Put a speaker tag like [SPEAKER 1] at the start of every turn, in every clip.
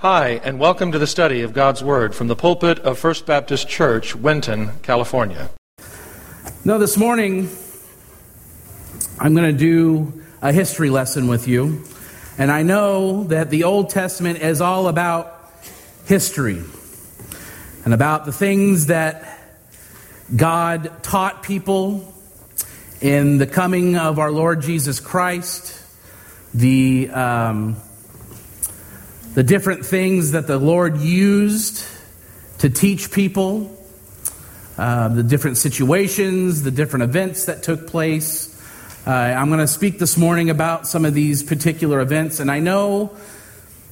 [SPEAKER 1] Hi, and welcome to the study of God's Word from the pulpit of First Baptist Church, Winton, California.
[SPEAKER 2] Now, this morning, I'm going to do a history lesson with you. And I know that the Old Testament is all about history and about the things that God taught people in the coming of our Lord Jesus Christ, the. Um, the different things that the Lord used to teach people, uh, the different situations, the different events that took place. Uh, I'm going to speak this morning about some of these particular events, and I know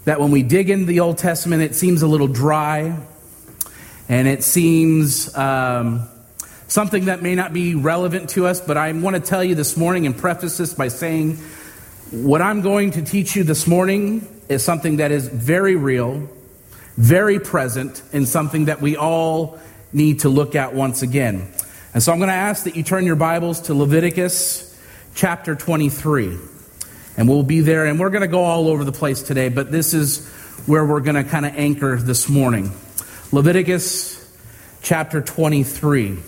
[SPEAKER 2] that when we dig into the Old Testament, it seems a little dry, and it seems um, something that may not be relevant to us, but I want to tell you this morning and preface this by saying what I'm going to teach you this morning is something that is very real, very present, and something that we all need to look at once again. And so I'm going to ask that you turn your Bibles to Leviticus chapter 23. And we'll be there, and we're going to go all over the place today, but this is where we're going to kind of anchor this morning. Leviticus chapter 23.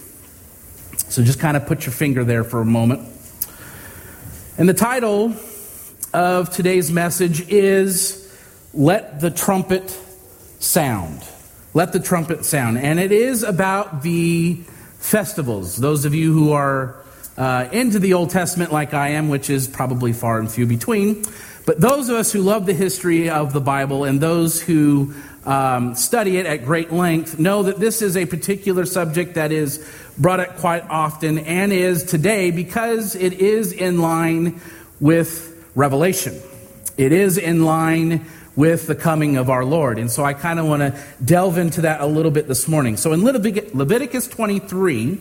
[SPEAKER 2] So just kind of put your finger there for a moment. And the title of today's message is Let the Trumpet Sound. Let the Trumpet Sound. And it is about the festivals. Those of you who are uh, into the Old Testament, like I am, which is probably far and few between, but those of us who love the history of the Bible and those who um, study it at great length know that this is a particular subject that is brought up quite often and is today because it is in line with Revelation. It is in line with the coming of our Lord. And so I kind of want to delve into that a little bit this morning. So in Leviticus 23,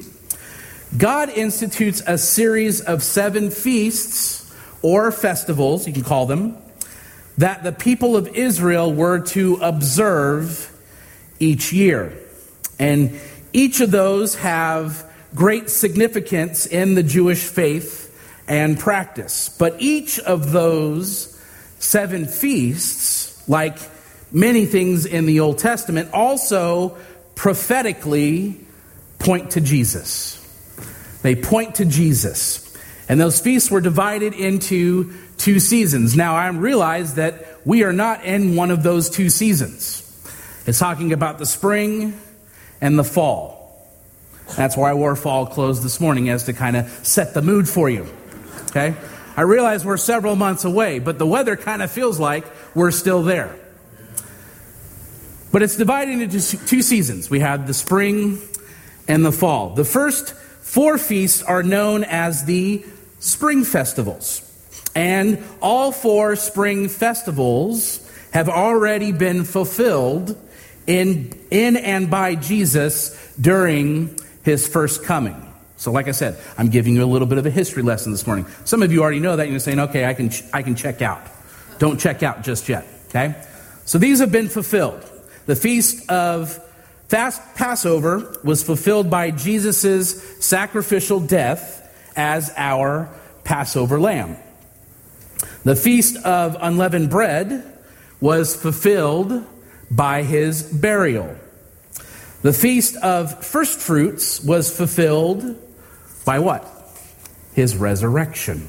[SPEAKER 2] God institutes a series of seven feasts or festivals, you can call them, that the people of Israel were to observe each year. And each of those have great significance in the Jewish faith and practice. But each of those seven feasts, like many things in the Old Testament, also prophetically point to Jesus. They point to Jesus. And those feasts were divided into two seasons. Now, I realize that we are not in one of those two seasons. It's talking about the spring and the fall. That's why I wore fall clothes this morning, as to kind of set the mood for you okay? I realize we're several months away, but the weather kind of feels like we're still there. But it's divided into two seasons. We have the spring and the fall. The first four feasts are known as the spring festivals. And all four spring festivals have already been fulfilled in, in and by Jesus during his first coming. So, like I said, I'm giving you a little bit of a history lesson this morning. Some of you already know that. You're saying, okay, I can, I can check out. Don't check out just yet, okay? So, these have been fulfilled. The feast of fast Passover was fulfilled by Jesus' sacrificial death as our Passover lamb. The feast of unleavened bread was fulfilled by his burial. The feast of first fruits was fulfilled by what? His resurrection.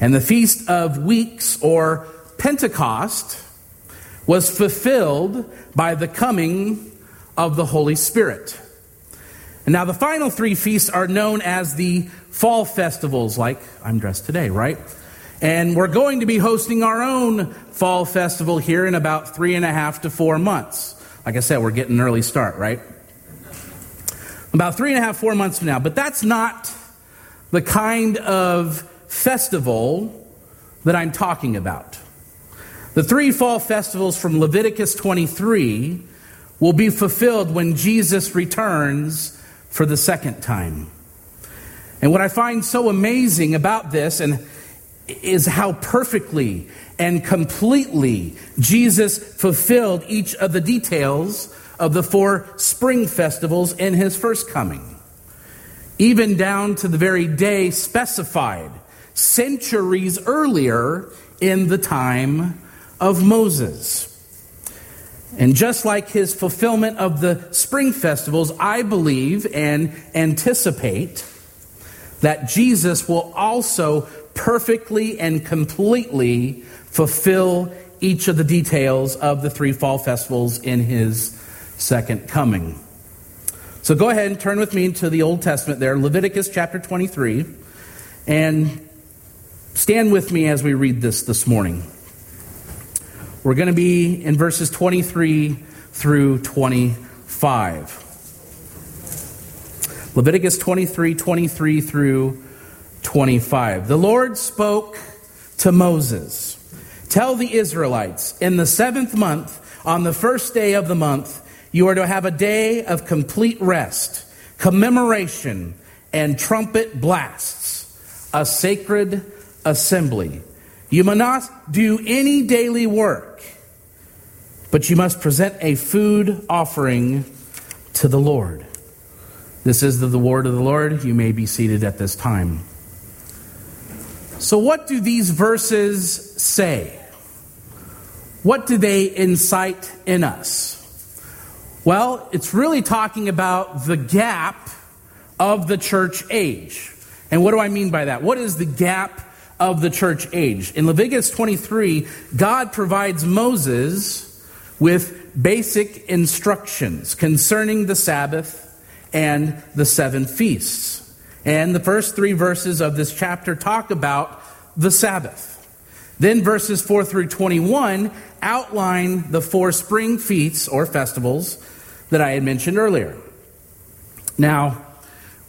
[SPEAKER 2] And the Feast of Weeks, or Pentecost, was fulfilled by the coming of the Holy Spirit. And now the final three feasts are known as the fall festivals, like I'm dressed today, right? And we're going to be hosting our own fall festival here in about three and a half to four months. Like I said, we're getting an early start, right? About three and a half, four months from now. But that's not the kind of festival that I'm talking about. The three fall festivals from Leviticus 23 will be fulfilled when Jesus returns for the second time. And what I find so amazing about this and is how perfectly and completely Jesus fulfilled each of the details of the four spring festivals in his first coming, even down to the very day specified centuries earlier in the time of Moses. And just like his fulfillment of the spring festivals, I believe and anticipate that Jesus will also perfectly and completely fulfill each of the details of the three fall festivals in his second coming. So go ahead and turn with me to the Old Testament there, Leviticus chapter 23, and stand with me as we read this this morning. We're going to be in verses 23 through 25. Leviticus 23, 23 through 25. The Lord spoke to Moses Tell the Israelites, in the seventh month, on the first day of the month, you are to have a day of complete rest, commemoration, and trumpet blasts, a sacred assembly. You must not do any daily work, but you must present a food offering to the Lord. This is the word of the Lord. You may be seated at this time. So, what do these verses say? What do they incite in us? Well, it's really talking about the gap of the church age. And what do I mean by that? What is the gap of the church age? In Leviticus 23, God provides Moses with basic instructions concerning the Sabbath and the seven feasts. And the first three verses of this chapter talk about the Sabbath. Then verses 4 through 21 outline the four spring feasts or festivals that I had mentioned earlier. Now,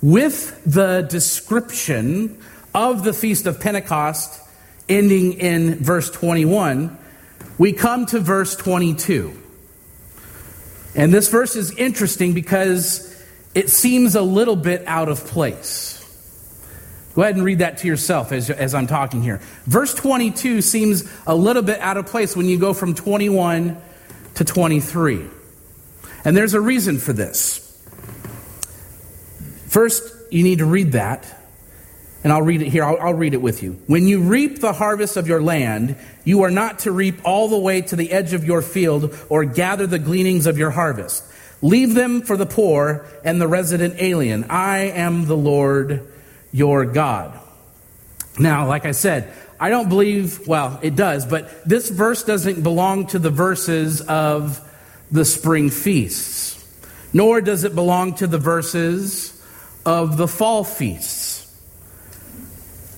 [SPEAKER 2] with the description of the Feast of Pentecost ending in verse 21, we come to verse 22. And this verse is interesting because it seems a little bit out of place. Go ahead and read that to yourself as, as I'm talking here. Verse 22 seems a little bit out of place when you go from 21 to 23. And there's a reason for this. First, you need to read that, and I'll read it here. I'll, I'll, read it with you. When you reap the harvest of your land, you are not to reap all the way to the edge of your field or gather the gleanings of your harvest. Leave them for the poor and the resident alien. I am the Lord your God. Now, like I said, I don't believe, well, it does, but this verse doesn't belong to the verses of the spring feasts, nor does it belong to the verses of the fall feasts,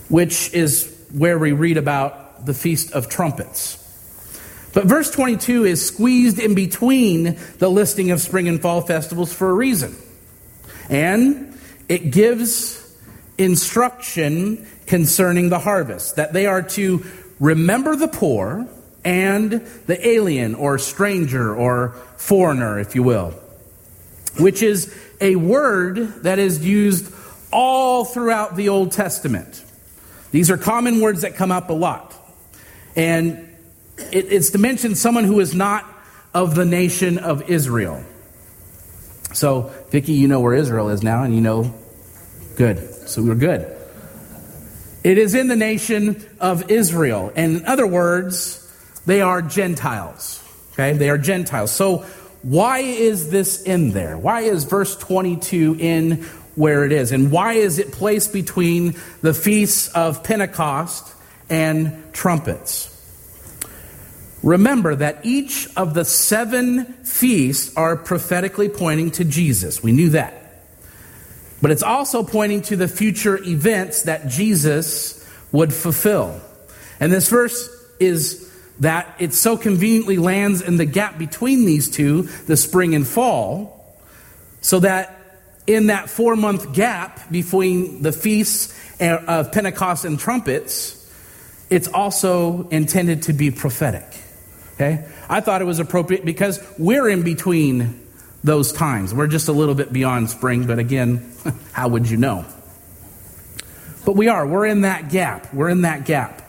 [SPEAKER 2] which is where we read about the Feast of Trumpets. But verse 22 is squeezed in between the listing of spring and fall festivals for a reason. And it gives instruction concerning the harvest, that they are to remember the poor and the alien or stranger or foreigner, if you will, which is a word that is used all throughout the Old Testament. These are common words that come up a lot. And it, it's to mention someone who is not of the nation of Israel. So, Vicki, you know where Israel is now, and you know, good. So we're good. It is in the nation of Israel. And in other words, they are Gentiles. Okay? They are Gentiles. So why is this in there? Why is verse 22 in where it is? And why is it placed between the feasts of Pentecost and trumpets? Remember that each of the seven feasts are prophetically pointing to Jesus. We knew that. But it's also pointing to the future events that Jesus would fulfill. And this verse is that it so conveniently lands in the gap between these two, the spring and fall, so that in that four month gap between the feasts of Pentecost and trumpets, it's also intended to be prophetic. Okay? I thought it was appropriate because we're in between those times. We're just a little bit beyond spring, but again, how would you know? But we are. We're in that gap. We're in that gap.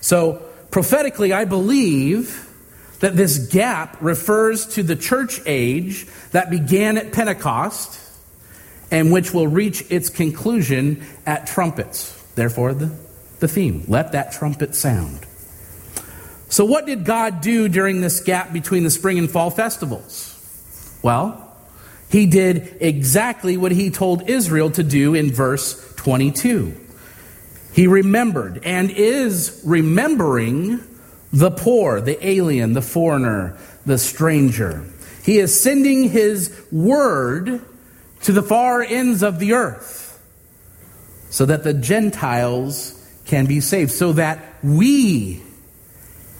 [SPEAKER 2] So, prophetically, I believe that this gap refers to the church age that began at Pentecost and which will reach its conclusion at trumpets. Therefore, the, the theme let that trumpet sound. So, what did God do during this gap between the spring and fall festivals? Well, he did exactly what he told Israel to do in verse 22. He remembered and is remembering the poor, the alien, the foreigner, the stranger. He is sending his word to the far ends of the earth so that the Gentiles can be saved, so that we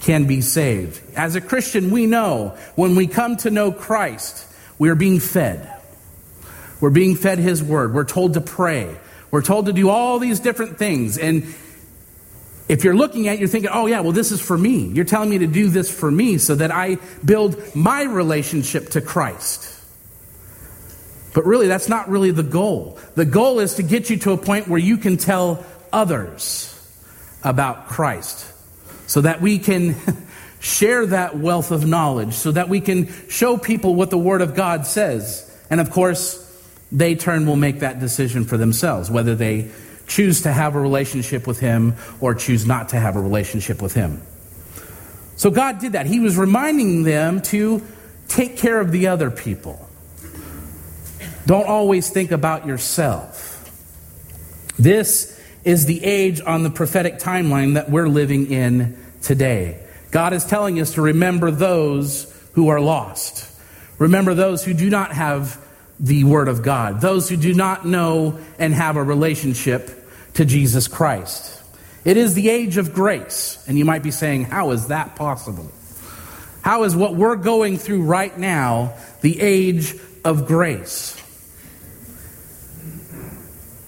[SPEAKER 2] can be saved. As a Christian, we know when we come to know Christ, we are being fed. We're being fed His Word. We're told to pray. We're told to do all these different things. And if you're looking at it, you're thinking, oh, yeah, well, this is for me. You're telling me to do this for me so that I build my relationship to Christ. But really, that's not really the goal. The goal is to get you to a point where you can tell others about Christ so that we can share that wealth of knowledge, so that we can show people what the Word of God says. And of course, they turn will make that decision for themselves, whether they choose to have a relationship with Him or choose not to have a relationship with Him. So God did that. He was reminding them to take care of the other people. Don't always think about yourself. This is the age on the prophetic timeline that we're living in today. God is telling us to remember those who are lost. Remember those who do not have the Word of God, those who do not know and have a relationship to Jesus Christ. It is the age of grace. And you might be saying, How is that possible? How is what we're going through right now the age of grace?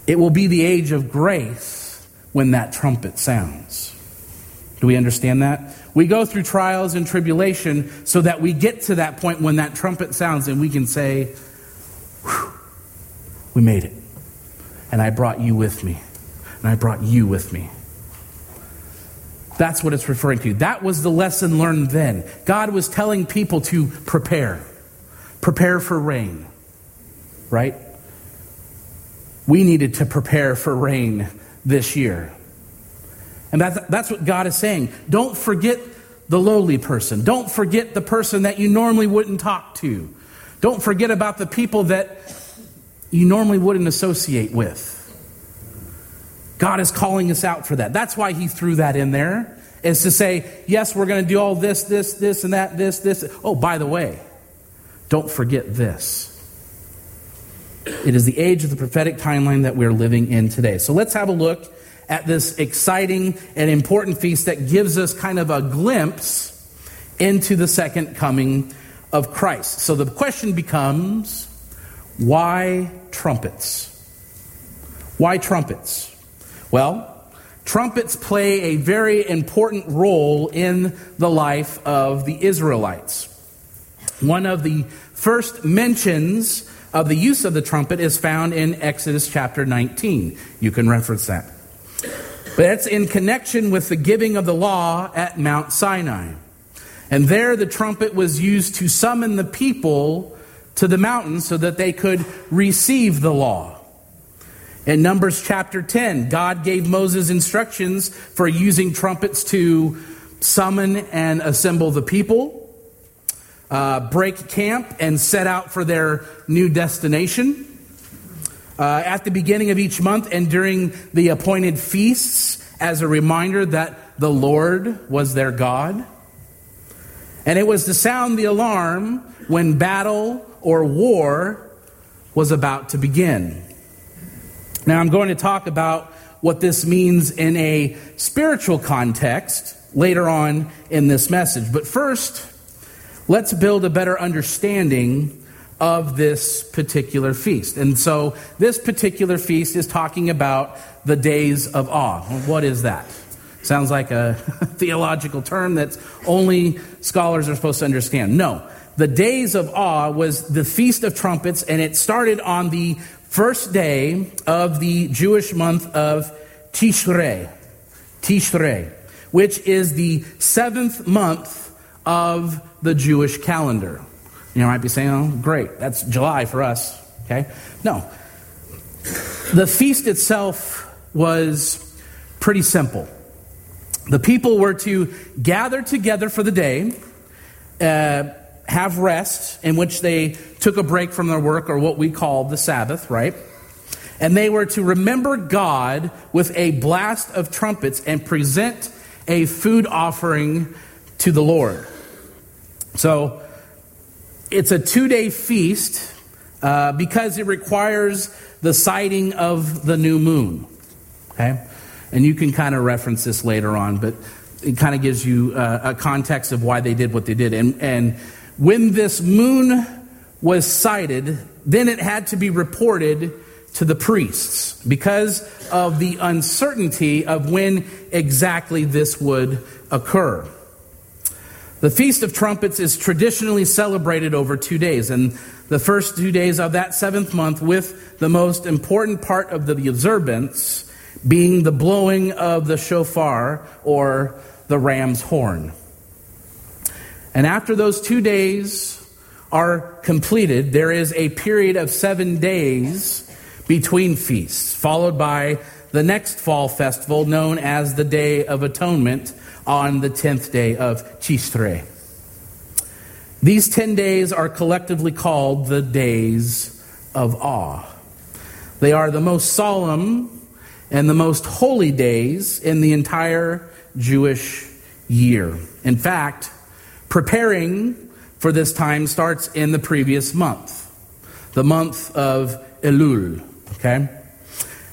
[SPEAKER 2] It will be the age of grace when that trumpet sounds. Do we understand that? We go through trials and tribulation so that we get to that point when that trumpet sounds and we can say, we made it. And I brought you with me. And I brought you with me. That's what it's referring to. That was the lesson learned then. God was telling people to prepare. Prepare for rain. Right? We needed to prepare for rain this year. And that's, that's what God is saying. Don't forget the lowly person. Don't forget the person that you normally wouldn't talk to. Don't forget about the people that you normally wouldn't associate with. God is calling us out for that. That's why He threw that in there, is to say, yes, we're going to do all this, this, this, and that, this, this. Oh, by the way, don't forget this. It is the age of the prophetic timeline that we're living in today. So let's have a look at this exciting and important feast that gives us kind of a glimpse into the second coming of Christ. So the question becomes why trumpets? Why trumpets? Well, trumpets play a very important role in the life of the Israelites. One of the first mentions of the use of the trumpet is found in Exodus chapter 19. You can reference that. But it's in connection with the giving of the law at Mount Sinai. And there the trumpet was used to summon the people to the mountain so that they could receive the law. In Numbers chapter 10, God gave Moses instructions for using trumpets to summon and assemble the people, uh, break camp, and set out for their new destination. Uh, at the beginning of each month and during the appointed feasts, as a reminder that the Lord was their God. And it was to sound the alarm when battle or war was about to begin. Now, I'm going to talk about what this means in a spiritual context later on in this message. But first, let's build a better understanding of this particular feast. And so, this particular feast is talking about the days of awe. What is that? Sounds like a theological term that only scholars are supposed to understand. No. The days of awe was the Feast of Trumpets, and it started on the first day of the Jewish month of Tishrei. Tishrei, which is the seventh month of the Jewish calendar. You might be saying, oh, great, that's July for us. Okay? No. The feast itself was pretty simple. The people were to gather together for the day, uh, have rest, in which they took a break from their work, or what we call the Sabbath, right? And they were to remember God with a blast of trumpets and present a food offering to the Lord. So it's a two day feast uh, because it requires the sighting of the new moon. Okay? And you can kind of reference this later on, but it kind of gives you uh, a context of why they did what they did. And, and when this moon was sighted, then it had to be reported to the priests because of the uncertainty of when exactly this would occur. The Feast of Trumpets is traditionally celebrated over two days, and the first two days of that seventh month, with the most important part of the observance being the blowing of the shofar or the ram's horn. And after those two days are completed, there is a period of seven days between feasts, followed by the next fall festival known as the Day of Atonement on the 10th day of Tishrei. These 10 days are collectively called the days of awe. They are the most solemn and the most holy days in the entire Jewish year. In fact, preparing for this time starts in the previous month, the month of Elul. Okay?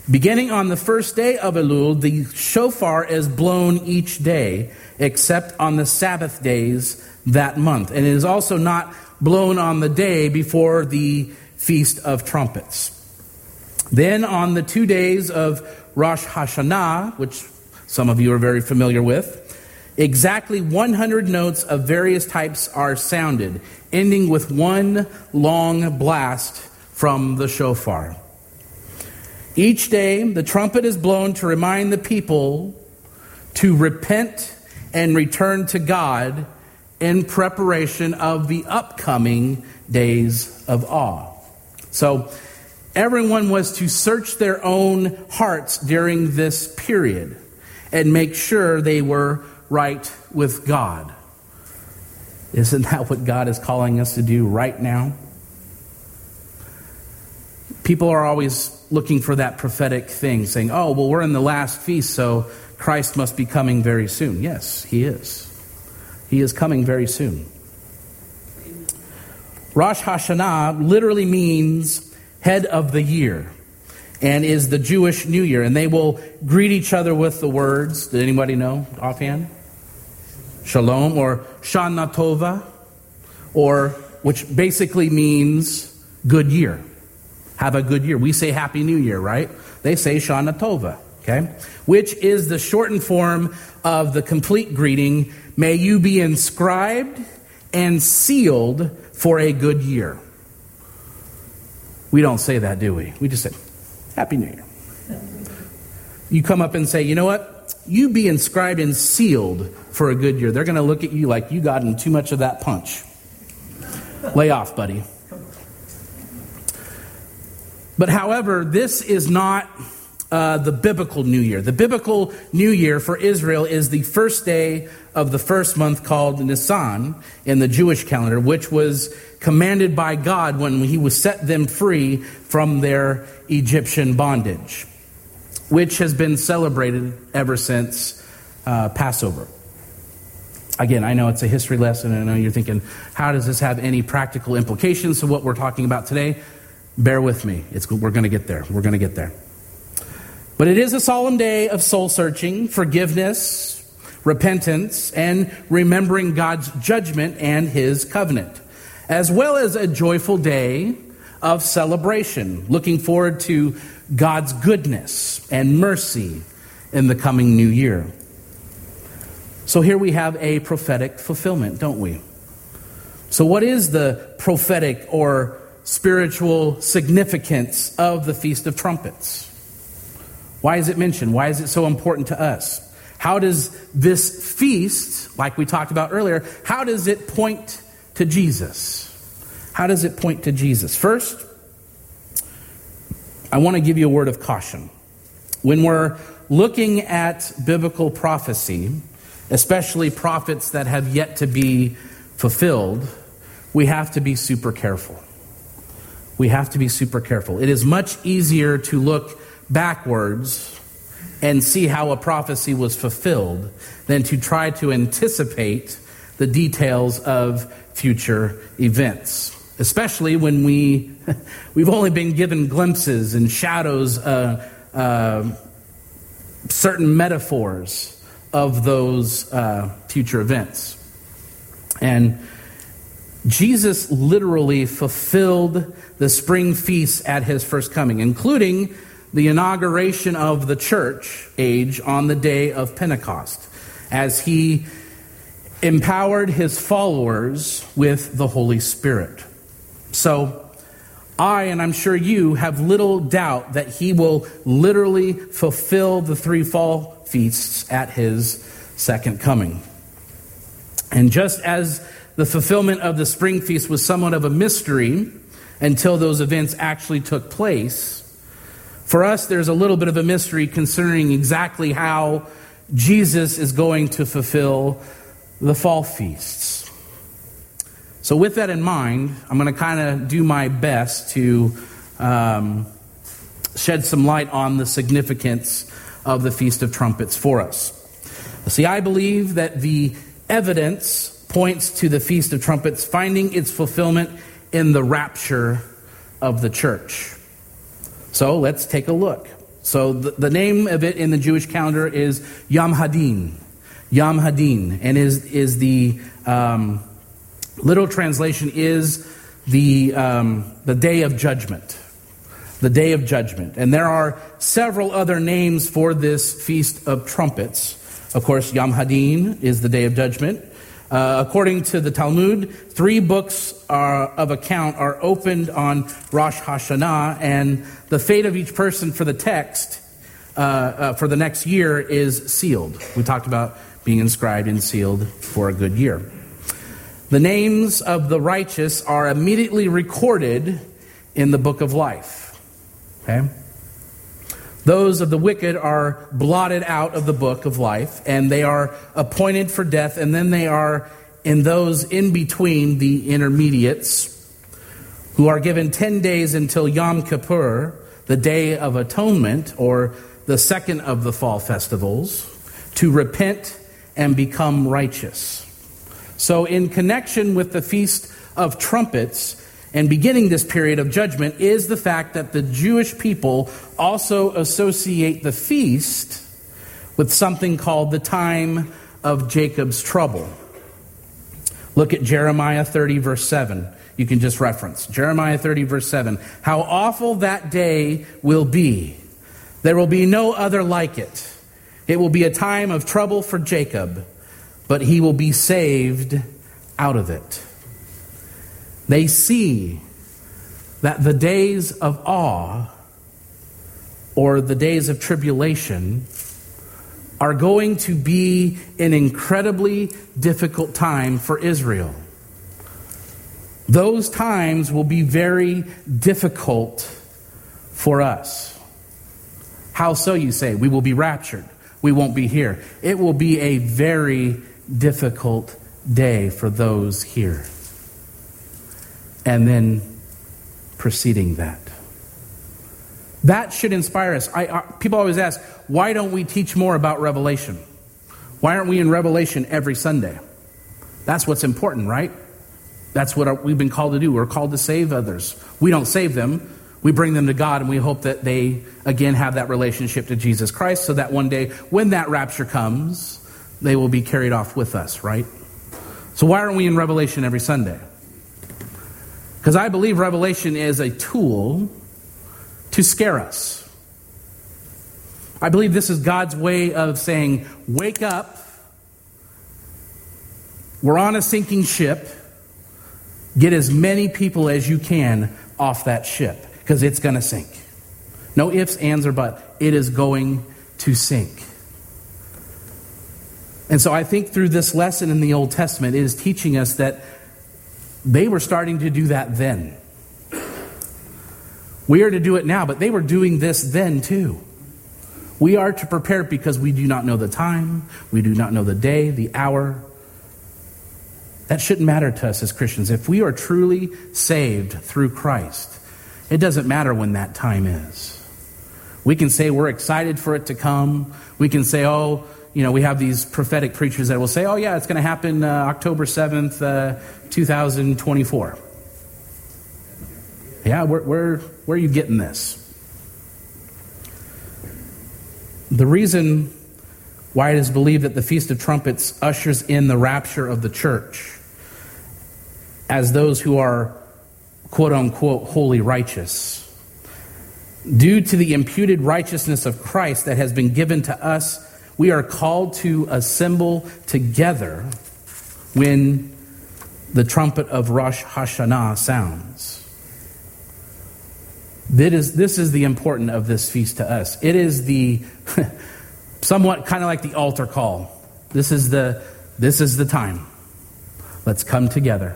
[SPEAKER 2] Beginning on the first day of Elul, the shofar is blown each day, except on the Sabbath days that month. And it is also not blown on the day before the Feast of Trumpets. Then on the two days of Rosh Hashanah, which some of you are very familiar with, exactly 100 notes of various types are sounded, ending with one long blast from the shofar. Each day, the trumpet is blown to remind the people to repent and return to God in preparation of the upcoming days of awe. So, everyone was to search their own hearts during this period and make sure they were right with God. Isn't that what God is calling us to do right now? People are always looking for that prophetic thing, saying, oh, well, we're in the last feast, so Christ must be coming very soon. Yes, he is. He is coming very soon. Rosh Hashanah literally means head of the year and is the Jewish New Year. And they will greet each other with the words. Did anybody know offhand? Shalom or Shana Tova, or which basically means good year. Have a good year. We say Happy New Year, right? They say Shana Tova, okay? Which is the shortened form of the complete greeting. May you be inscribed and sealed for a good year. We don't say that, do we? We just say, Happy New Year. You come up and say, you know what? You be inscribed and sealed for a good year. They're going to look at you like you got in too much of that punch. Lay off, buddy. But however, this is not uh, the biblical New Year. The biblical New Year for Israel is the first day of the first month called Nisan in the Jewish calendar, which was commanded by God when he was set them free from their Egyptian bondage, which has been celebrated ever since uh, Passover. Again, I know it's a history lesson, and I know you're thinking, how does this have any practical implications to what we're talking about today? Bear with me. It's, we're going to get there. We're going to get there. But it is a solemn day of soul searching, forgiveness, repentance, and remembering God's judgment and his covenant, as well as a joyful day of celebration, looking forward to God's goodness and mercy in the coming new year. So here we have a prophetic fulfillment, don't we? So, what is the prophetic or spiritual significance of the Feast of Trumpets. Why is it mentioned? Why is it so important to us? How does this feast, like we talked about earlier, how does it point to Jesus? How does it point to Jesus? First, I want to give you a word of caution. When we're looking at biblical prophecy, especially prophets that have yet to be fulfilled, we have to be super careful. We have to be super careful. It is much easier to look backwards and see how a prophecy was fulfilled than to try to anticipate the details of future events especially when we we've only been given glimpses and shadows uh, uh, certain metaphors of those uh, future events. And jesus literally fulfilled the spring feasts at his first coming including the inauguration of the church age on the day of Pentecost, as he empowered his followers with the Holy Spirit. So, I, and I'm sure you, have little doubt that he will literally fulfill the three fall feasts at his second coming. And just as the fulfillment of the spring feast was somewhat of a mystery until those events actually took place, for us, there's a little bit of a mystery concerning exactly how Jesus is going to fulfill the fall feasts. So, with that in mind, I'm going to kind of do my best to um, shed some light on the significance of the Feast of Trumpets for us. See, I believe that the evidence points to the Feast of Trumpets finding its fulfillment in the rapture of the church. So let's take a look. So the, the name of it in the Jewish calendar is Yom Hadin. Yom Hadin. And is, is the um, literal translation is the, um, the day of judgment. The day of judgment. And there are several other names for this feast of trumpets. Of course, Yom Hadin is the day of judgment. Uh, according to the Talmud, three books are, of account are opened on Rosh Hashanah, and the fate of each person for the text uh, uh, for the next year is sealed. We talked about being inscribed and sealed for a good year. The names of the righteous are immediately recorded in the book of life. Okay? Those of the wicked are blotted out of the book of life, and they are appointed for death, and then they are in those in between the intermediates who are given 10 days until Yom Kippur, the Day of Atonement, or the second of the fall festivals, to repent and become righteous. So, in connection with the Feast of Trumpets, and beginning this period of judgment is the fact that the Jewish people also associate the feast with something called the time of Jacob's trouble. Look at Jeremiah 30, verse 7. You can just reference Jeremiah 30, verse 7. How awful that day will be! There will be no other like it. It will be a time of trouble for Jacob, but he will be saved out of it. They see that the days of awe or the days of tribulation are going to be an incredibly difficult time for Israel. Those times will be very difficult for us. How so, you say? We will be raptured. We won't be here. It will be a very difficult day for those here and then preceding that. That should inspire us. I, people always ask, why don't we teach more about Revelation? Why aren't we in Revelation every Sunday? That's what's important, right? That's what we've been called to do. We're called to save others. We don't save them, we bring them to God, and we hope that they, again, have that relationship to Jesus Christ so that one day, when that rapture comes, they will be carried off with us, right? So, why aren't we in Revelation every Sunday? Because I believe Revelation is a tool to scare us. I believe this is God's way of saying, wake up. We're on a sinking ship. Get as many people as you can off that ship because it's going to sink. No ifs, ands, or buts. It is going to sink. And so I think through this lesson in the Old Testament, it is teaching us that they were starting to do that then. We are to do it now, but they were doing this then too. We are to prepare because we do not know the time, we do not know the day, the hour. That shouldn't matter to us as Christians. If we are truly saved through Christ, it doesn't matter when that time is. We can say we're excited for it to come. We can say, oh, you know, we have these prophetic preachers that will say, oh, yeah, it's going to happen uh, October 7th, uh, 2024. Yeah, where, where, where are you getting this? The reason why it is believed that the Feast of Trumpets ushers in the rapture of the church as those who are quote unquote holy righteous. Due to the imputed righteousness of Christ that has been given to us, we are called to assemble together when the trumpet of Rosh Hashanah sounds. That is, this is the important of this feast to us. It is the somewhat kind of like the altar call. This is the this is the time. Let's come together.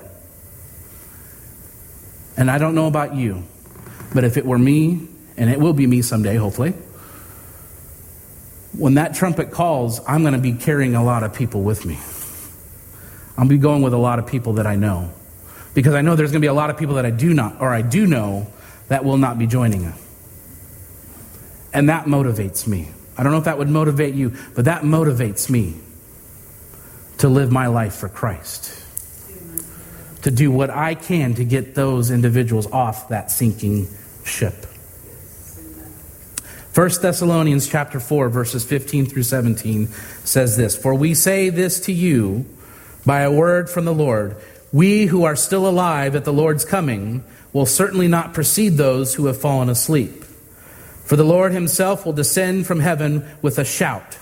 [SPEAKER 2] And I don't know about you, but if it were me, and it will be me someday, hopefully, when that trumpet calls, I'm going to be carrying a lot of people with me. I'll be going with a lot of people that I know. Because I know there's going to be a lot of people that I do not, or I do know, that will not be joining us. And that motivates me. I don't know if that would motivate you, but that motivates me to live my life for Christ. To do what I can to get those individuals off that sinking ship. 1 Thessalonians chapter 4 verses 15 through 17 says this, "For we say this to you by a word from the Lord, we who are still alive at the Lord's coming will certainly not precede those who have fallen asleep. For the Lord himself will descend from heaven with a shout,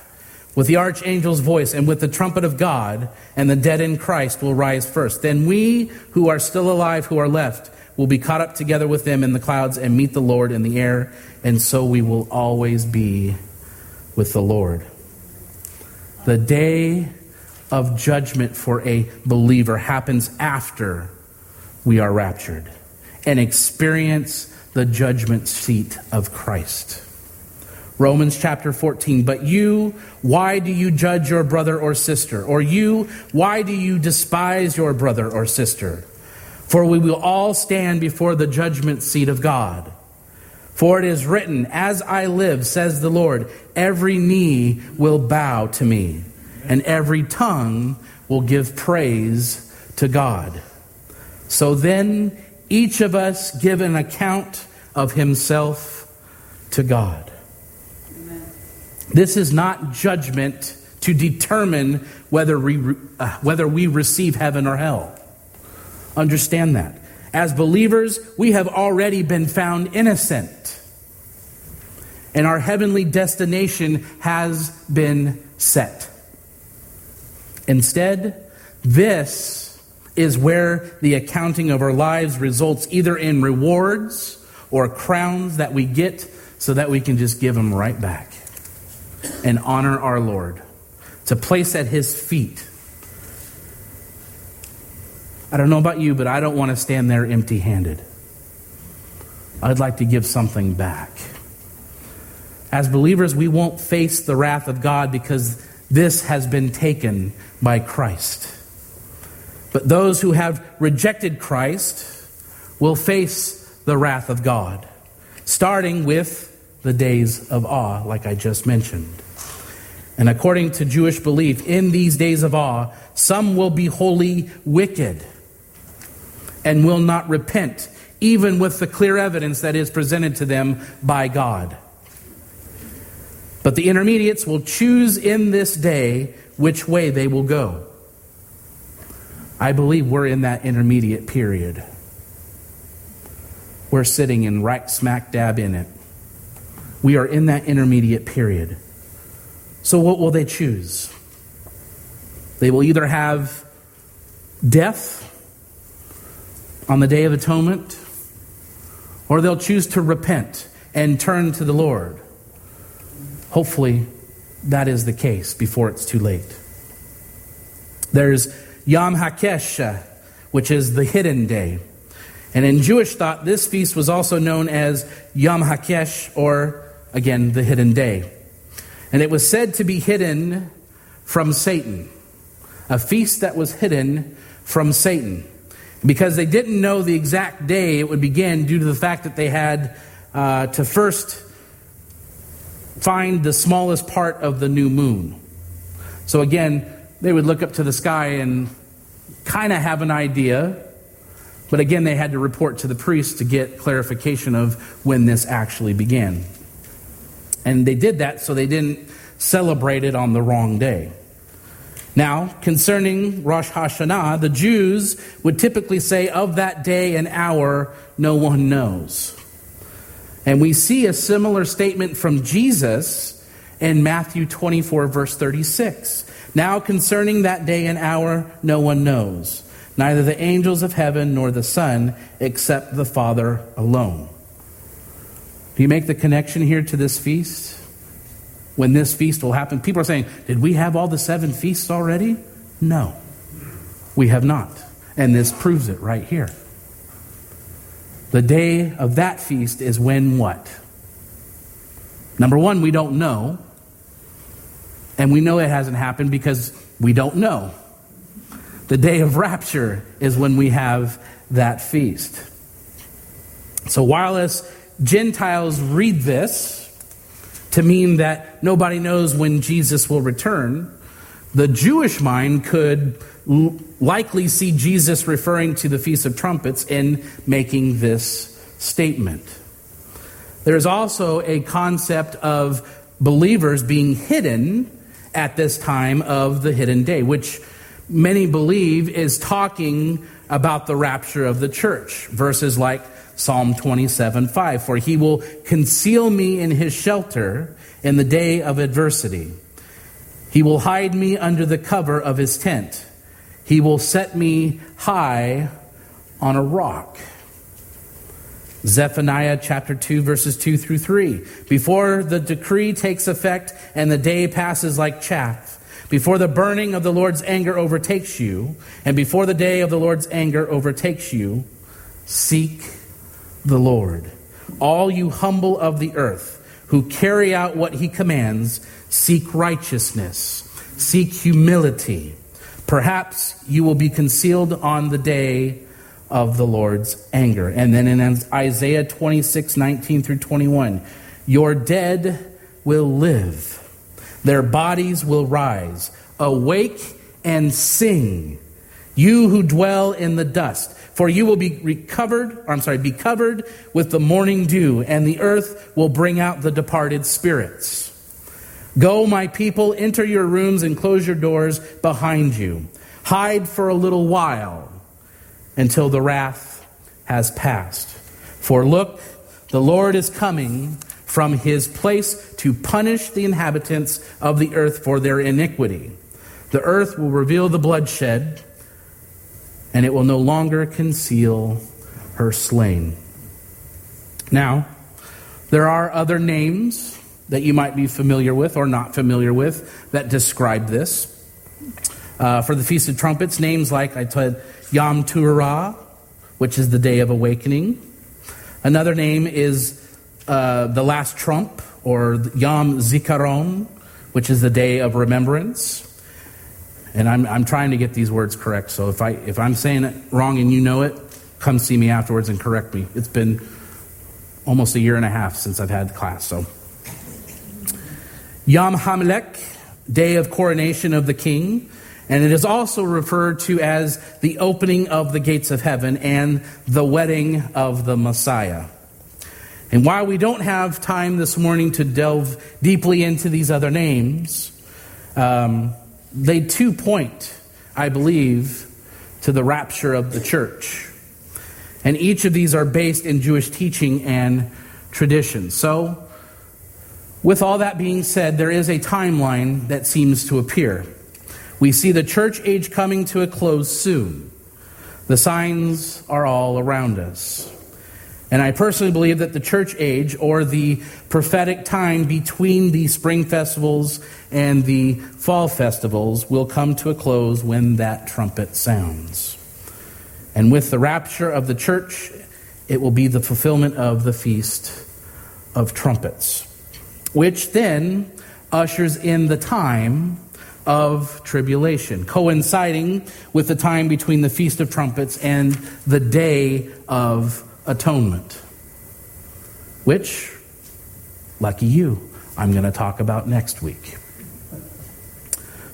[SPEAKER 2] with the archangel's voice, and with the trumpet of God, and the dead in Christ will rise first. Then we who are still alive, who are left, will be caught up together with them in the clouds and meet the Lord in the air, and so we will always be with the Lord. The day of judgment for a believer happens after we are raptured and experience the judgment seat of Christ. Romans chapter 14. But you, why do you judge your brother or sister? Or you, why do you despise your brother or sister? For we will all stand before the judgment seat of God. For it is written, As I live, says the Lord, every knee will bow to me, and every tongue will give praise to God. So then, each of us give an account of himself to God. This is not judgment to determine whether we, uh, whether we receive heaven or hell. Understand that. As believers, we have already been found innocent. And our heavenly destination has been set. Instead, this is where the accounting of our lives results either in rewards or crowns that we get so that we can just give them right back and honor our Lord, to place at his feet. I don't know about you, but I don't want to stand there empty handed. I'd like to give something back. As believers, we won't face the wrath of God because this has been taken by Christ. But those who have rejected Christ will face the wrath of God, starting with the days of awe, like I just mentioned. And according to Jewish belief, in these days of awe, some will be wholly wicked and will not repent, even with the clear evidence that is presented to them by God. But the intermediates will choose in this day which way they will go. I believe we're in that intermediate period. We're sitting in right smack dab in it. We are in that intermediate period. So, what will they choose? They will either have death on the Day of Atonement, or they'll choose to repent and turn to the Lord. Hopefully, that is the case before it's too late. There's Yom HaKesh, which is the hidden day. And in Jewish thought, this feast was also known as Yom HaKesh, or again, the hidden day. And it was said to be hidden from Satan, a feast that was hidden from Satan. Because they didn't know the exact day it would begin due to the fact that they had uh, to first find the smallest part of the new moon. So again, they would look up to the sky and kind of have an idea. But again, they had to report to the priest to get clarification of when this actually began. And they did that so they didn't celebrate it on the wrong day. Now, concerning Rosh Hashanah, the Jews would typically say, Of that day and hour, no one knows. And we see a similar statement from Jesus in Matthew 24, verse 36. Now, concerning that day and hour, no one knows, neither the angels of heaven nor the Son, except the Father alone. Do you make the connection here to this feast? When this feast will happen? People are saying, Did we have all the seven feasts already? No, we have not. And this proves it right here. The day of that feast is when what? Number one, we don't know. And we know it hasn't happened because we don't know. The day of rapture is when we have that feast. So, while us Gentiles read this to mean that nobody knows when Jesus will return, the Jewish mind could likely see Jesus referring to the Feast of Trumpets in making this statement. There's also a concept of believers being hidden at this time of the hidden day, which many believe is talking about the rapture of the church. Verses like Psalm 27 5 For he will conceal me in his shelter in the day of adversity. He will hide me under the cover of his tent. He will set me high on a rock. Zephaniah chapter 2, verses 2 through 3. Before the decree takes effect and the day passes like chaff, before the burning of the Lord's anger overtakes you, and before the day of the Lord's anger overtakes you, seek the Lord. All you humble of the earth who carry out what he commands, seek righteousness, seek humility Perhaps you will be concealed on the day of the Lord's anger. And then in Isaiah 26, 19 through 21, your dead will live, their bodies will rise. Awake and sing, you who dwell in the dust. For you will be recovered, or I'm sorry, be covered with the morning dew, and the earth will bring out the departed spirits. Go, my people, enter your rooms and close your doors behind you. Hide for a little while until the wrath has passed. For look, the Lord is coming from his place to punish the inhabitants of the earth for their iniquity. The earth will reveal the bloodshed, and it will no longer conceal her slain. Now, there are other names that you might be familiar with or not familiar with that describe this. Uh, for the Feast of Trumpets, names like I said, Yom Teruah, which is the day of awakening. Another name is uh, the last trump, or Yom Zikaron, which is the day of remembrance. And I'm, I'm trying to get these words correct, so if, I, if I'm saying it wrong and you know it, come see me afterwards and correct me. It's been almost a year and a half since I've had class, so. Yom Hamelech, day of coronation of the king. And it is also referred to as the opening of the gates of heaven and the wedding of the Messiah. And while we don't have time this morning to delve deeply into these other names, um, they too point, I believe, to the rapture of the church. And each of these are based in Jewish teaching and tradition. So, with all that being said, there is a timeline that seems to appear. We see the church age coming to a close soon. The signs are all around us. And I personally believe that the church age, or the prophetic time between the spring festivals and the fall festivals, will come to a close when that trumpet sounds. And with the rapture of the church, it will be the fulfillment of the Feast of Trumpets which then ushers in the time of tribulation, coinciding with the time between the Feast of Trumpets and the Day of Atonement, which, lucky you, I'm going to talk about next week.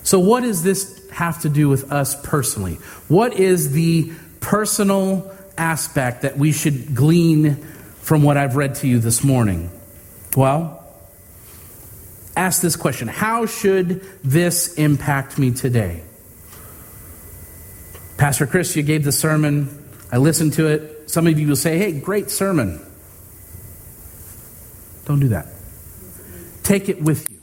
[SPEAKER 2] So, what does this have to do with us personally? What is the personal aspect that we should glean from what I've read to you this morning? Well, ask this question How should this impact me today? Pastor Chris, you gave the sermon. I listened to it. Some of you will say, hey, great sermon. Don't do that. Take it with you.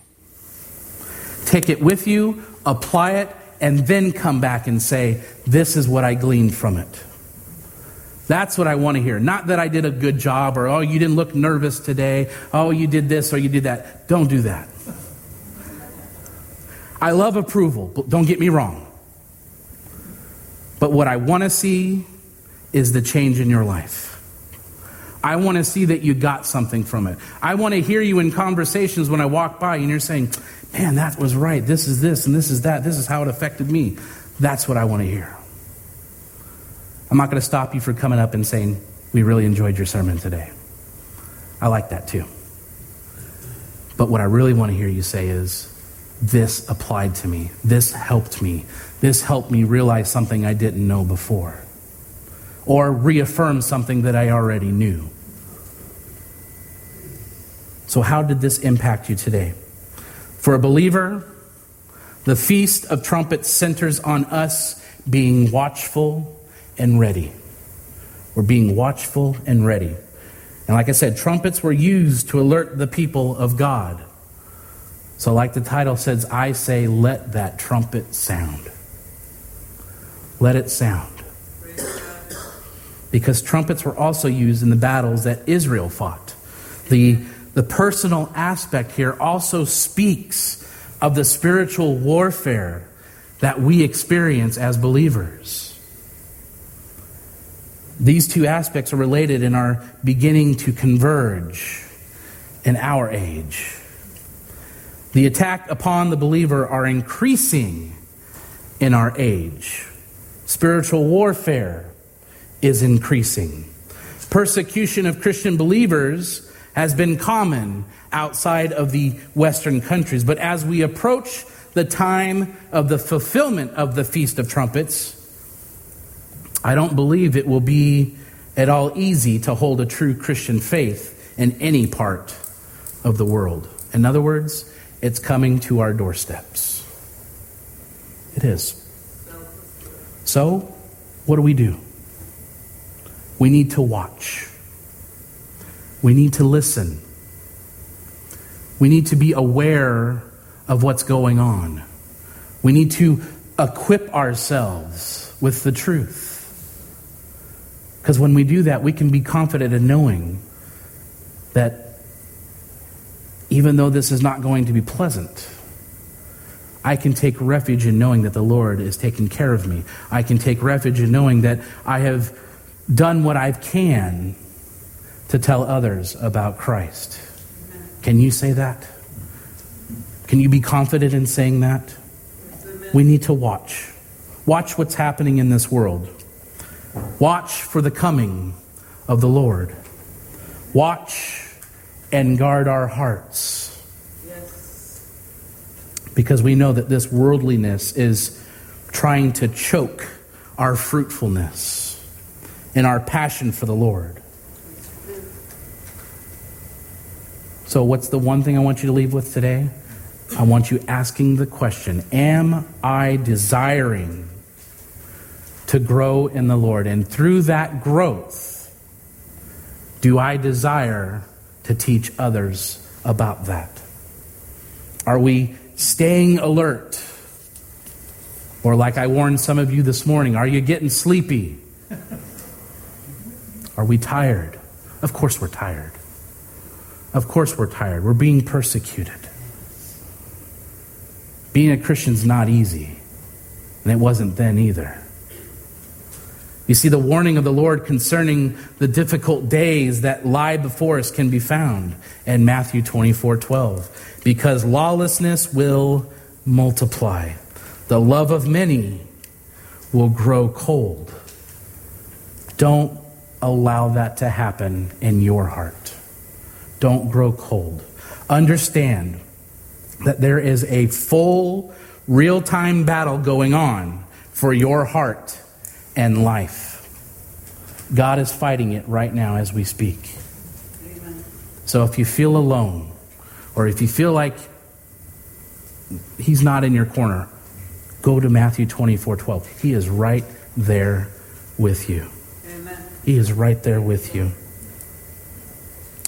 [SPEAKER 2] Take it with you, apply it, and then come back and say, this is what I gleaned from it. That's what I want to hear. Not that I did a good job or, oh, you didn't look nervous today. Oh, you did this or you did that. Don't do that. I love approval, don't get me wrong. But what I want to see is the change in your life. I want to see that you got something from it. I want to hear you in conversations when I walk by and you're saying, man, that was right. This is this and this is that. This is how it affected me. That's what I want to hear. I'm not going to stop you from coming up and saying, we really enjoyed your sermon today. I like that too. But what I really want to hear you say is, this applied to me. This helped me. This helped me realize something I didn't know before. Or reaffirm something that I already knew. So, how did this impact you today? For a believer, the Feast of Trumpets centers on us being watchful and ready. We're being watchful and ready. And like I said, trumpets were used to alert the people of God. So, like the title says, I say, let that trumpet sound. Let it sound. Because trumpets were also used in the battles that Israel fought. The, the personal aspect here also speaks of the spiritual warfare that we experience as believers. These two aspects are related and are beginning to converge in our age. The attack upon the believer are increasing in our age. Spiritual warfare is increasing. Persecution of Christian believers has been common outside of the Western countries. But as we approach the time of the fulfillment of the Feast of Trumpets, I don't believe it will be at all easy to hold a true Christian faith in any part of the world. In other words, it's coming to our doorsteps. It is. So, what do we do? We need to watch. We need to listen. We need to be aware of what's going on. We need to equip ourselves with the truth. Because when we do that, we can be confident in knowing that even though this is not going to be pleasant, I can take refuge in knowing that the Lord is taking care of me. I can take refuge in knowing that I have done what I can to tell others about Christ. Can you say that? Can you be confident in saying that? We need to watch. Watch what's happening in this world. Watch for the coming of the Lord. Watch and guard our hearts. Because we know that this worldliness is trying to choke our fruitfulness and our passion for the Lord. So, what's the one thing I want you to leave with today? I want you asking the question Am I desiring to grow in the Lord? And through that growth, do I desire to teach others about that? Are we staying alert? Or, like I warned some of you this morning, are you getting sleepy? Are we tired? Of course, we're tired. Of course, we're tired. We're being persecuted. Being a Christian's not easy, and it wasn't then either. You see, the warning of the Lord concerning the difficult days that lie before us can be found in Matthew 24 12. Because lawlessness will multiply, the love of many will grow cold. Don't allow that to happen in your heart. Don't grow cold. Understand that there is a full, real time battle going on for your heart and life. God is fighting it right now as we speak. Amen. So if you feel alone, or if you feel like He's not in your corner, go to Matthew 24 12. He is right there with you. He is right there with you.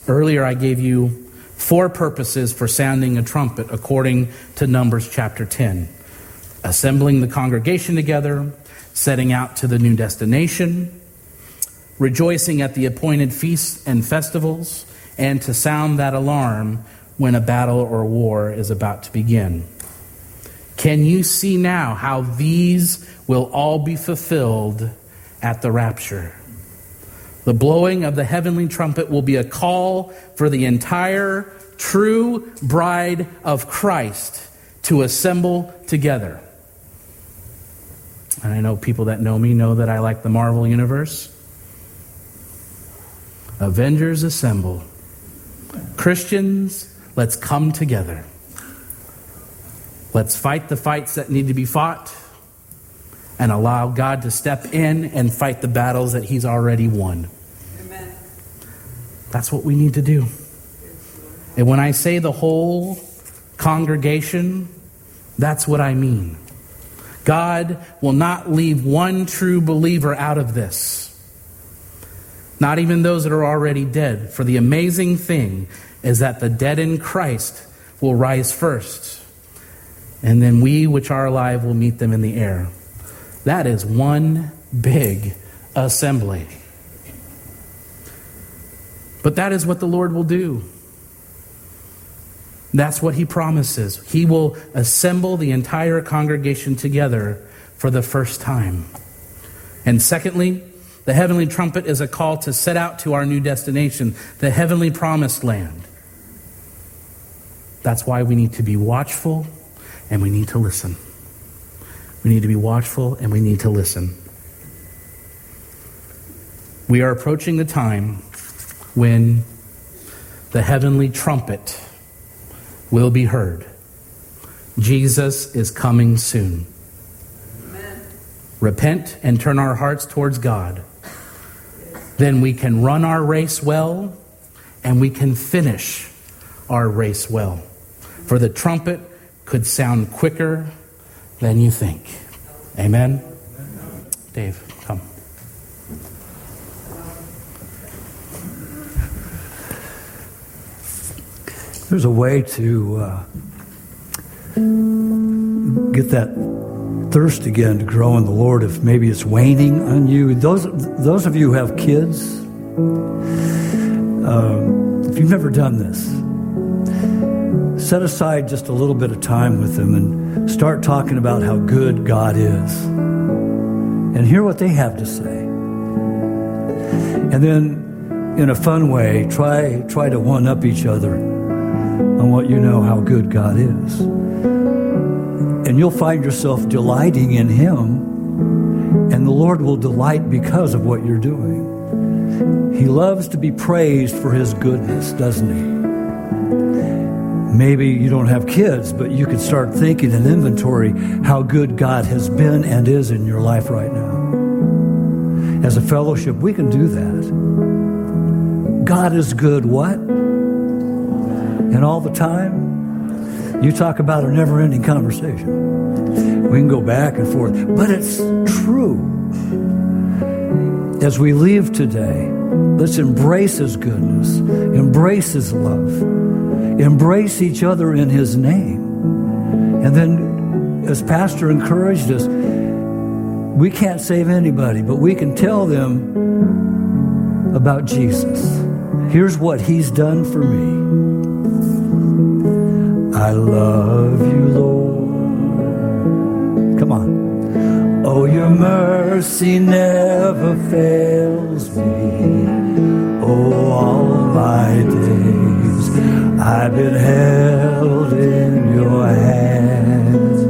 [SPEAKER 2] Earlier, I gave you four purposes for sounding a trumpet according to Numbers chapter 10 assembling the congregation together, setting out to the new destination, rejoicing at the appointed feasts and festivals, and to sound that alarm when a battle or war is about to begin. Can you see now how these will all be fulfilled at the rapture? The blowing of the heavenly trumpet will be a call for the entire true bride of Christ to assemble together. And I know people that know me know that I like the Marvel Universe. Avengers assemble. Christians, let's come together. Let's fight the fights that need to be fought and allow God to step in and fight the battles that He's already won. That's what we need to do. And when I say the whole congregation, that's what I mean. God will not leave one true believer out of this. Not even those that are already dead. For the amazing thing is that the dead in Christ will rise first, and then we which are alive will meet them in the air. That is one big assembly. But that is what the Lord will do. That's what he promises. He will assemble the entire congregation together for the first time. And secondly, the heavenly trumpet is a call to set out to our new destination, the heavenly promised land. That's why we need to be watchful and we need to listen. We need to be watchful and we need to listen. We are approaching the time when the heavenly trumpet will be heard. Jesus is coming soon. Amen. Repent and turn our hearts towards God. Then we can run our race well and we can finish our race well. For the trumpet could sound quicker than you think. Amen? Dave, come.
[SPEAKER 3] There's a way to uh, get that thirst again to grow in the Lord if maybe it's waning on you. Those, those of you who have kids, uh, if you've never done this, set aside just a little bit of time with them and start talking about how good God is and hear what they have to say. And then, in a fun way, try, try to one up each other on what you know how good God is. And you'll find yourself delighting in Him, and the Lord will delight because of what you're doing. He loves to be praised for His goodness, doesn't He? Maybe you don't have kids, but you could start thinking and inventory how good God has been and is in your life right now. As a fellowship, we can do that. God is good, what? And all the time? You talk about a never ending conversation. We can go back and forth, but it's true. As we leave today, let's embrace His goodness, embrace His love embrace each other in His name. And then, as Pastor encouraged us, we can't save anybody, but we can tell them about Jesus. Here's what He's done for me. I love you, Lord. Come on. Oh, your mercy never fails me. Oh, all my days I've been held in your hands.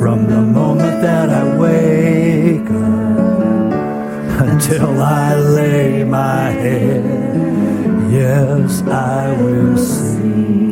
[SPEAKER 3] From the moment that I wake up until I lay my head, yes, I will sing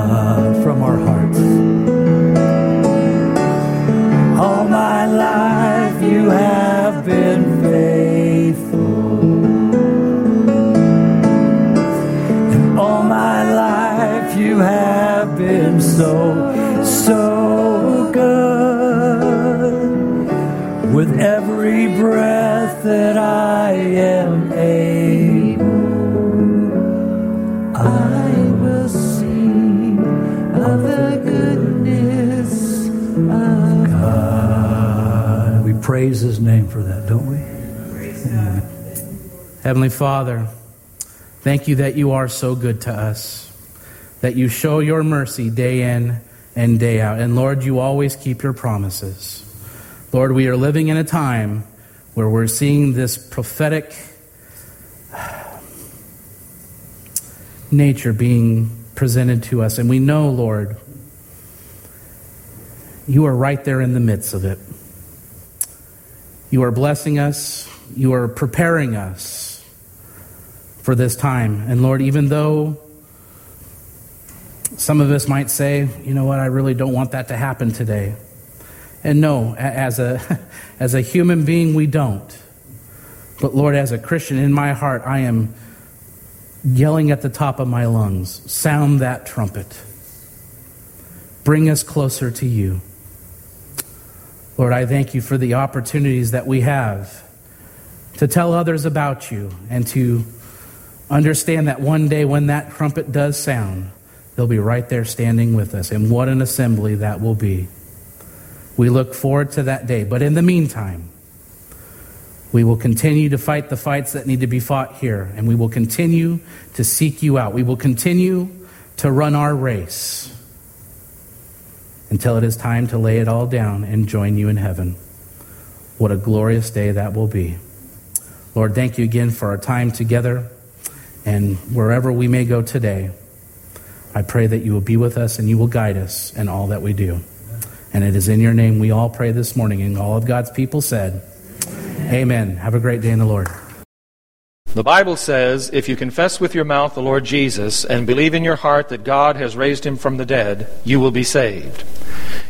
[SPEAKER 3] name for that, don't we?
[SPEAKER 2] Heavenly Father, thank you that you are so good to us, that you show your mercy day in and day out. And Lord, you always keep your promises. Lord, we are living in a time where we're seeing this prophetic nature being presented to us. And we know, Lord, you are right there in the midst of it. You are blessing us, you are preparing us for this time. And Lord, even though some of us might say, you know what, I really don't want that to happen today. And no, as a, as a human being, we don't. But Lord, as a Christian in my heart, I am yelling at the top of my lungs sound that trumpet. Bring us closer to you. Lord, I thank you for the opportunities that we have to tell others about you and to understand that one day when that trumpet does sound, they'll be right there standing with us. And what an assembly that will be. We look forward to that day. But in the meantime, we will continue to fight the fights that need to be fought here, and we will continue to seek you out. We will continue to run our race until it is time to lay it all down and join you in heaven. What a glorious day that will be. Lord, thank you again for our time together, and wherever we may go today, I pray that you will be with us and you will guide us in all that we do. And it is in your name we all pray this morning, and all of God's people said, Amen. Have a great day in the Lord.
[SPEAKER 1] The Bible says, if you confess with your mouth the Lord Jesus and believe in your heart that God has raised him from the dead, you will be saved.